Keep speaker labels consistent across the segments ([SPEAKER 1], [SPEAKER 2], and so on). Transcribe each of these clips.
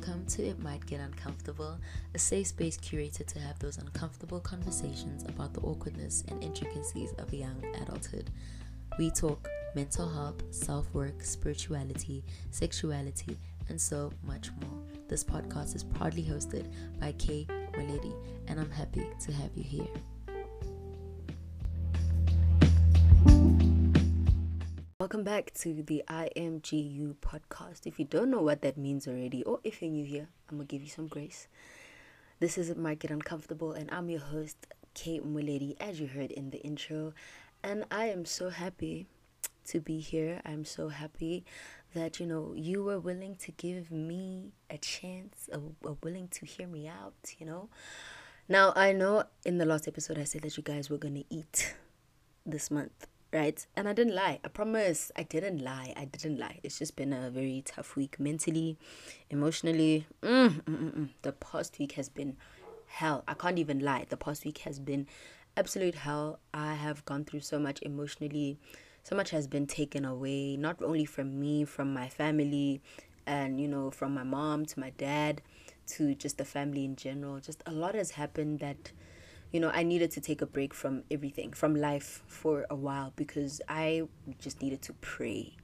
[SPEAKER 1] Welcome to It Might Get Uncomfortable, a safe space curated to have those uncomfortable conversations about the awkwardness and intricacies of young adulthood. We talk mental health, self work, spirituality, sexuality, and so much more. This podcast is proudly hosted by Kay Moleli, and I'm happy to have you here. Welcome back to the IMGU podcast. If you don't know what that means already, or if you're new here, I'm gonna give you some grace. This is Get Uncomfortable, and I'm your host, Kate Moleli, as you heard in the intro. And I am so happy to be here. I'm so happy that you know you were willing to give me a chance, or, willing to hear me out. You know. Now I know in the last episode I said that you guys were gonna eat this month right? And I didn't lie. I promise I didn't lie. I didn't lie. It's just been a very tough week mentally, emotionally. Mm, mm, mm, mm. The past week has been hell. I can't even lie. The past week has been absolute hell. I have gone through so much emotionally. So much has been taken away, not only from me, from my family, and you know, from my mom to my dad to just the family in general. Just a lot has happened that you know, I needed to take a break from everything, from life for a while because I just needed to pray.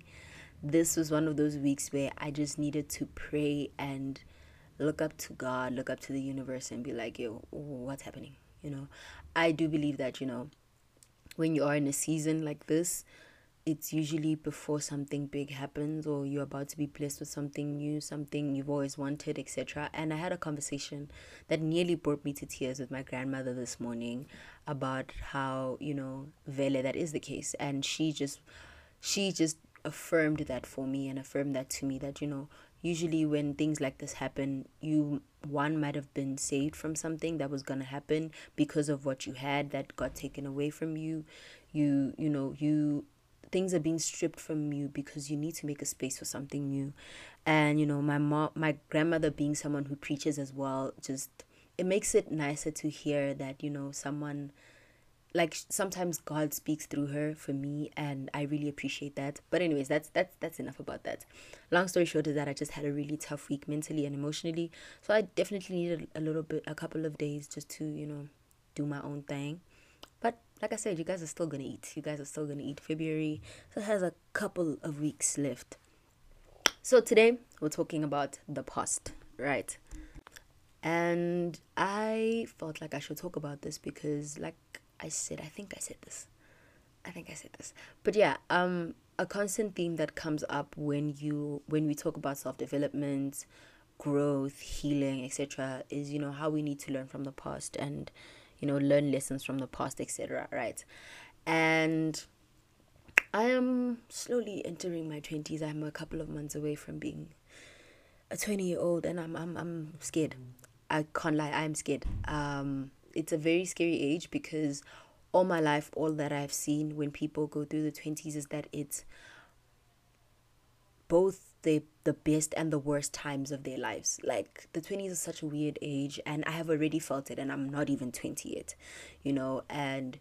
[SPEAKER 1] This was one of those weeks where I just needed to pray and look up to God, look up to the universe, and be like, yo, what's happening? You know, I do believe that, you know, when you are in a season like this, it's usually before something big happens or you're about to be blessed with something new, something you've always wanted, etc. And I had a conversation that nearly brought me to tears with my grandmother this morning about how, you know, vele that is the case. And she just she just affirmed that for me and affirmed that to me that, you know, usually when things like this happen, you one might have been saved from something that was gonna happen because of what you had that got taken away from you. You you know, you things are being stripped from you because you need to make a space for something new. And you know my mom my grandmother being someone who preaches as well just it makes it nicer to hear that you know someone like sometimes god speaks through her for me and i really appreciate that. But anyways that's that's that's enough about that. Long story short is that i just had a really tough week mentally and emotionally. So i definitely needed a little bit a couple of days just to you know do my own thing like I said, you guys are still gonna eat. You guys are still gonna eat. February so it has a couple of weeks left. So today we're talking about the past, right? And I felt like I should talk about this because like I said, I think I said this. I think I said this. But yeah, um a constant theme that comes up when you when we talk about self-development, growth, healing, etc. is you know how we need to learn from the past and you know, learn lessons from the past, etc. Right. And I am slowly entering my 20s. I'm a couple of months away from being a 20 year old and I'm, I'm, I'm scared. I can't lie, I'm scared. Um, it's a very scary age because all my life, all that I've seen when people go through the 20s is that it's both the the best and the worst times of their lives. Like the 20s is such a weird age and I have already felt it and I'm not even 20 yet, you know, and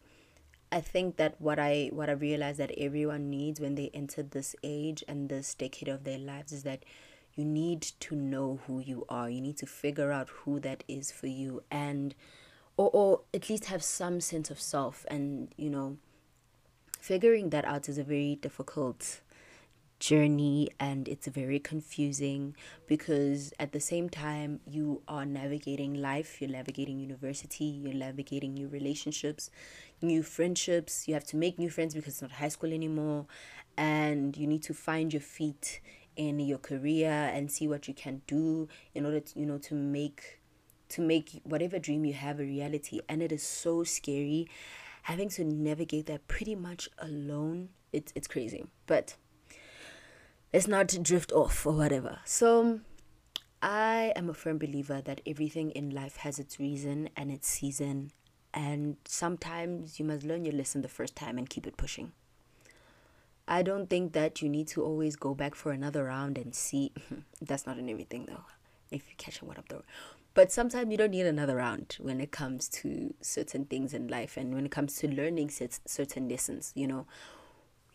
[SPEAKER 1] I think that what I what I realize that everyone needs when they enter this age and this decade of their lives is that you need to know who you are. You need to figure out who that is for you and or or at least have some sense of self and, you know, figuring that out is a very difficult journey and it's very confusing because at the same time you are navigating life you're navigating university you're navigating new relationships new friendships. You have to make new friends because it's not high school anymore and you need to find your feet in your career and see what you can do in order to you know to make to make whatever dream you have a reality. And it is so scary having to navigate that pretty much alone. It's it's crazy. But let's not drift off or whatever. So I am a firm believer that everything in life has its reason and its season, and sometimes you must learn your lesson the first time and keep it pushing. I don't think that you need to always go back for another round and see. That's not in everything though. If you catch what I'm doing. But sometimes you don't need another round when it comes to certain things in life and when it comes to learning certain lessons, you know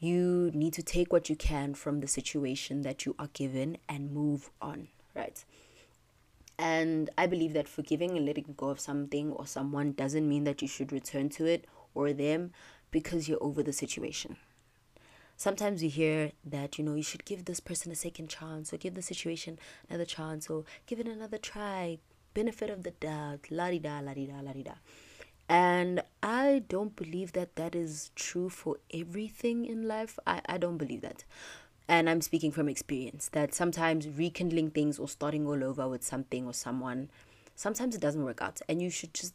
[SPEAKER 1] you need to take what you can from the situation that you are given and move on, right? And I believe that forgiving and letting go of something or someone doesn't mean that you should return to it or them because you're over the situation. Sometimes you hear that, you know, you should give this person a second chance or give the situation another chance or give it another try, benefit of the doubt, la di da, la di da, la di da. And I don't believe that that is true for everything in life. I, I don't believe that and I'm speaking from experience that sometimes rekindling things or starting all over with something or someone, sometimes it doesn't work out, and you should just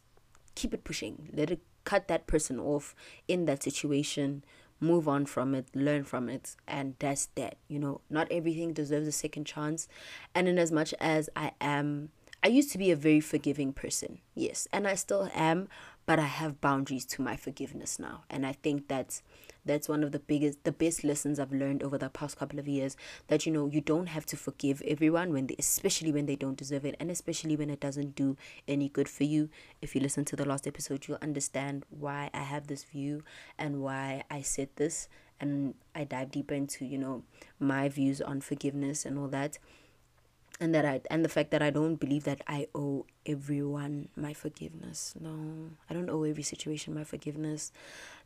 [SPEAKER 1] keep it pushing. Let it cut that person off in that situation, move on from it, learn from it, and that's that. You know, not everything deserves a second chance, and in as much as I am. I used to be a very forgiving person, yes, and I still am, but I have boundaries to my forgiveness now. And I think that's that's one of the biggest the best lessons I've learned over the past couple of years that you know you don't have to forgive everyone when they especially when they don't deserve it and especially when it doesn't do any good for you. If you listen to the last episode, you'll understand why I have this view and why I said this and I dive deeper into, you know, my views on forgiveness and all that and that I and the fact that I don't believe that I owe everyone my forgiveness. No, I don't owe every situation my forgiveness.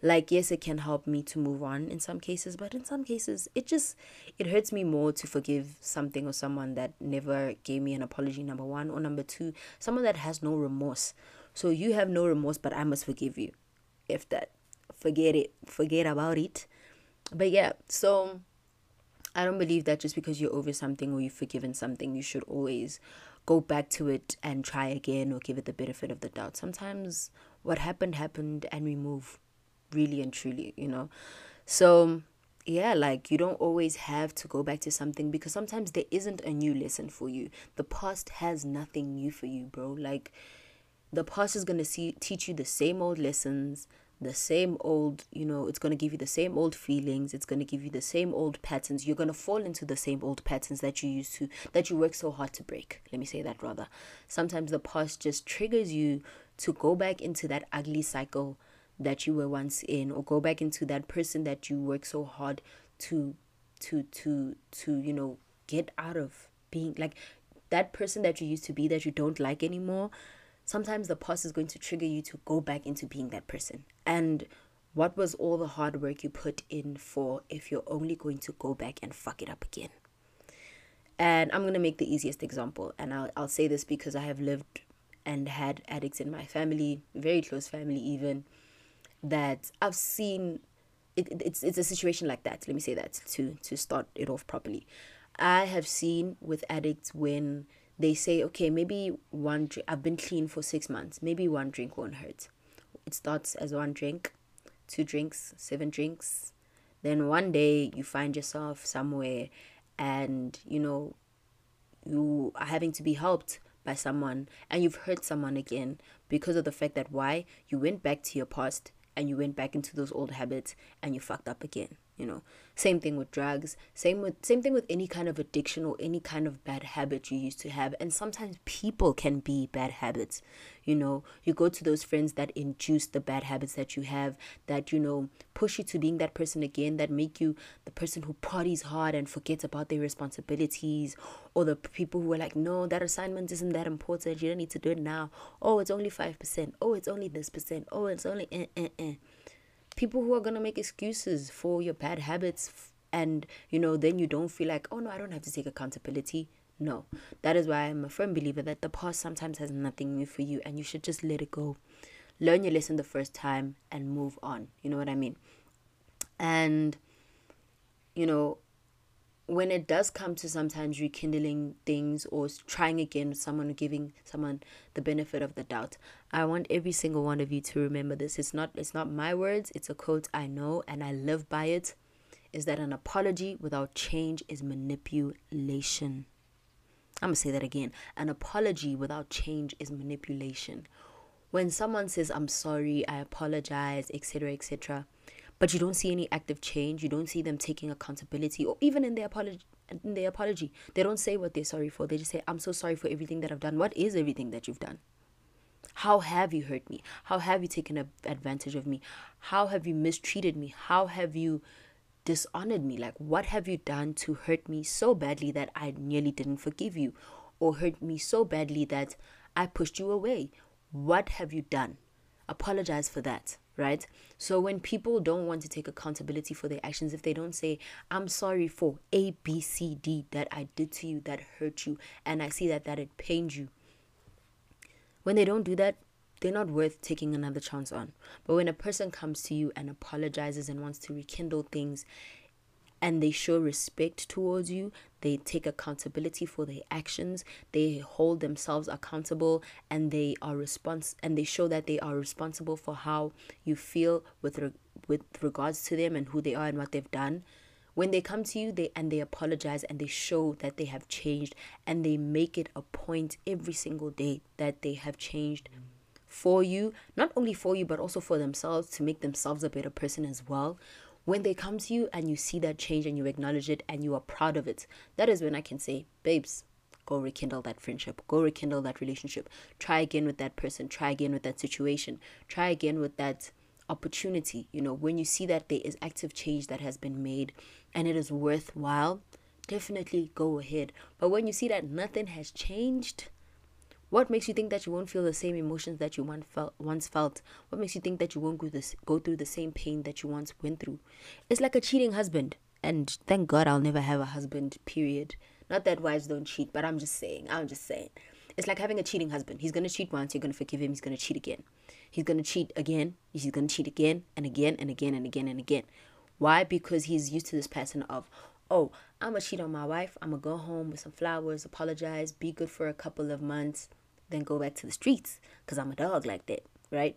[SPEAKER 1] Like yes, it can help me to move on in some cases, but in some cases it just it hurts me more to forgive something or someone that never gave me an apology number 1 or number 2, someone that has no remorse. So you have no remorse, but I must forgive you. If that forget it, forget about it. But yeah, so I don't believe that just because you're over something or you've forgiven something, you should always go back to it and try again or give it the benefit of the doubt. Sometimes what happened happened and we move really and truly, you know. So, yeah, like you don't always have to go back to something because sometimes there isn't a new lesson for you. The past has nothing new for you, bro. Like the past is going to see teach you the same old lessons, the same old, you know, it's going to give you the same old feelings. It's going to give you the same old patterns. You're going to fall into the same old patterns that you used to, that you work so hard to break. Let me say that rather. Sometimes the past just triggers you to go back into that ugly cycle that you were once in or go back into that person that you work so hard to to to to you know get out of being like that person that you used to be that you don't like anymore sometimes the past is going to trigger you to go back into being that person. And what was all the hard work you put in for if you're only going to go back and fuck it up again? And I'm going to make the easiest example. And I'll, I'll say this because I have lived and had addicts in my family, very close family even, that I've seen. It, it's, it's a situation like that. Let me say that to, to start it off properly. I have seen with addicts when they say, okay, maybe one drink, I've been clean for six months, maybe one drink won't hurt. It starts as one drink, two drinks, seven drinks. Then one day you find yourself somewhere and, you know, you are having to be helped by someone and you've hurt someone again because of the fact that why you went back to your past and you went back into those old habits and you fucked up again you know same thing with drugs same with same thing with any kind of addiction or any kind of bad habit you used to have. And sometimes people can be bad habits you know. You go to those friends that induce the bad habits that you have that you know push you to being that person again that make you the person who parties hard and forgets about their responsibilities or the people who are like no that assignment isn't that important. You don't need to do it now. Oh it's only 5% oh it's only this percent. Oh it's only eh, eh, eh people who are going to make excuses for your bad habits and you know then you don't feel like oh no i don't have to take accountability. No. That is why i'm a firm believer that the past sometimes has nothing new for you and you should just let it go. Learn your lesson the first time and move on. You know what i mean? And you know when it does come to sometimes rekindling things or trying again with someone giving someone the benefit of the doubt i want every single one of you to remember this. It's not it's not my words it's a quote i know and i live by it is that an apology without change is manipulation. I'm going to say that again. An apology without change is manipulation. When someone says i'm sorry i apologize etc etc but you don't see any active change. You don't see them taking accountability, or even in their apology. In their apology, they don't say what they're sorry for. They just say, "I'm so sorry for everything that I've done." What is everything that you've done? How have you hurt me? How have you taken advantage of me? How have you mistreated me? How have you dishonored me? Like, what have you done to hurt me so badly that I nearly didn't forgive you? or hurt me so badly that I pushed you away. What have you done? Apologize for that, right? So when people don't want to take accountability for their actions, if they don't say, I'm sorry for A, B, C, D that I did to you, that hurt you, and I see that that it pained you. When they don't do that, they're not worth taking another chance on. But when a person comes to you and apologizes and wants to rekindle things and they show respect towards you, they take accountability for their actions, they hold themselves accountable and they are respons- and they show that they are responsible for how you feel with re- with regards to them and who they are and what they've done. When they come to you, they and they apologize and they show that they have changed and they make it a point every single day that they have changed. For you, not only for you, but also for themselves to make themselves a better person as well. When they come to you and you see that change and you acknowledge it and you are proud of it, that is when I can say, babes, go rekindle that friendship, go rekindle that relationship, try again with that person, try again with that situation, try again with that opportunity. You know, when you see that there is active change that has been made and it is worthwhile, definitely go ahead. But when you see that nothing has changed, what makes you think that you won't feel the same emotions that you once felt? What makes you think that you won't go this go through the same pain that you once went through? It's like a cheating husband, and thank God I'll never have a husband. Period. Not that wives don't cheat, but I'm just saying. I'm just saying. It's like having a cheating husband. He's gonna cheat once, you're gonna forgive him. He's gonna cheat again. He's gonna cheat again. He's gonna cheat again and again and again and again and again. Why? Because he's used to this pattern of, oh, I'm gonna cheat on my wife. I'm gonna go home with some flowers, apologize, be good for a couple of months then go back to the streets because I'm a dog like that, right?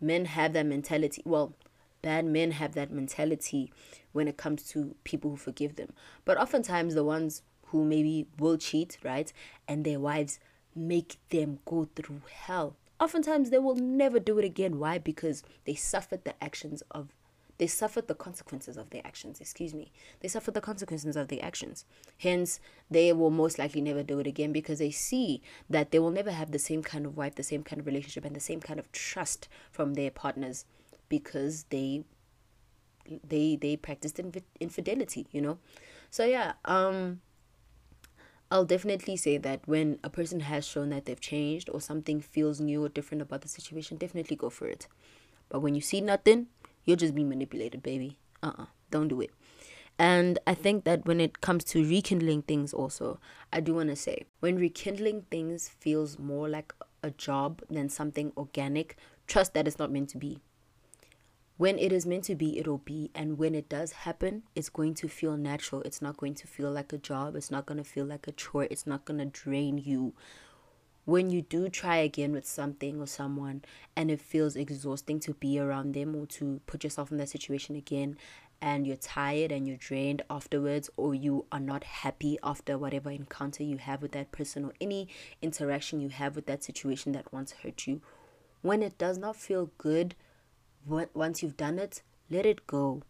[SPEAKER 1] Men have that mentality. Well, bad men have that mentality when it comes to people who forgive them. But oftentimes, the ones who maybe will cheat, right, and their wives make them go through hell. Oftentimes, they will never do it again. Why? Because they suffered the actions of they suffered the consequences of their actions, excuse me. They suffered the consequences of their actions. Hence, they will most likely never do it again because they see that they will never have the same kind of wife, the same kind of relationship, and the same kind of trust from their partners because they they they practiced infidelity, you know. So yeah, um I'll definitely say that when a person has shown that they've changed or something feels new or different about the situation, definitely go for it. But when you see nothing, You'll just be manipulated, baby. Uh uh-uh, uh. do not do it. And I think that when it comes to rekindling things, also, I do want to say when rekindling things feels more like a job than something organic, trust that it's not meant to be. When it is meant to be, it'll be. And when it does happen, it's going to feel natural. It's not going to feel like a job. It's not going to feel like a chore. It's not going to drain you when you do try again with something or someone and it feels exhausting to be around them or to put yourself in that situation again and you're tired and you're drained afterwards or you are not happy after whatever encounter you have with that person or any interaction you have with that situation that once hurt you when it does not feel good once you've done it let it go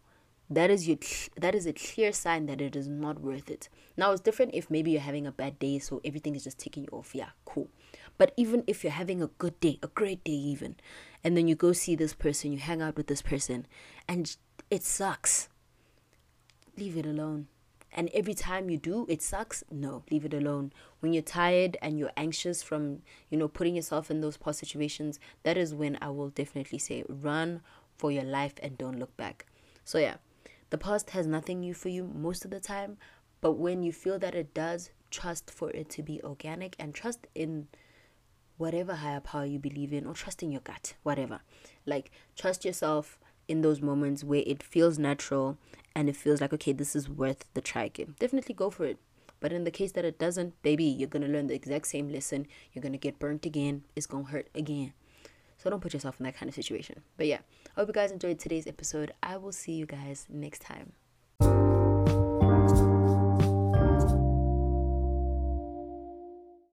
[SPEAKER 1] that is your that is a clear sign that it is not worth it. Now it's different if maybe you're having a bad day so everything is just taking you off. Yeah cool. But even if you're having a good day a great day even and then you go see this person you hang out with this person and it sucks. Leave it alone. And every time you do it sucks? No leave it alone. When you're tired and you're anxious from you know putting yourself in those past situations that is when i will definitely say run for your life and don't look back. So yeah the past has nothing new for you most of the time, but when you feel that it does, trust for it to be organic and trust in whatever higher power you believe in or trust in your gut, whatever. Like, trust yourself in those moments where it feels natural and it feels like, okay, this is worth the try again. Definitely go for it. But in the case that it doesn't, baby, you're going to learn the exact same lesson. You're going to get burnt again. It's going to hurt again. So don't put yourself in that kind of situation. But yeah, Hope you guys enjoyed today's episode. I will see you guys next time.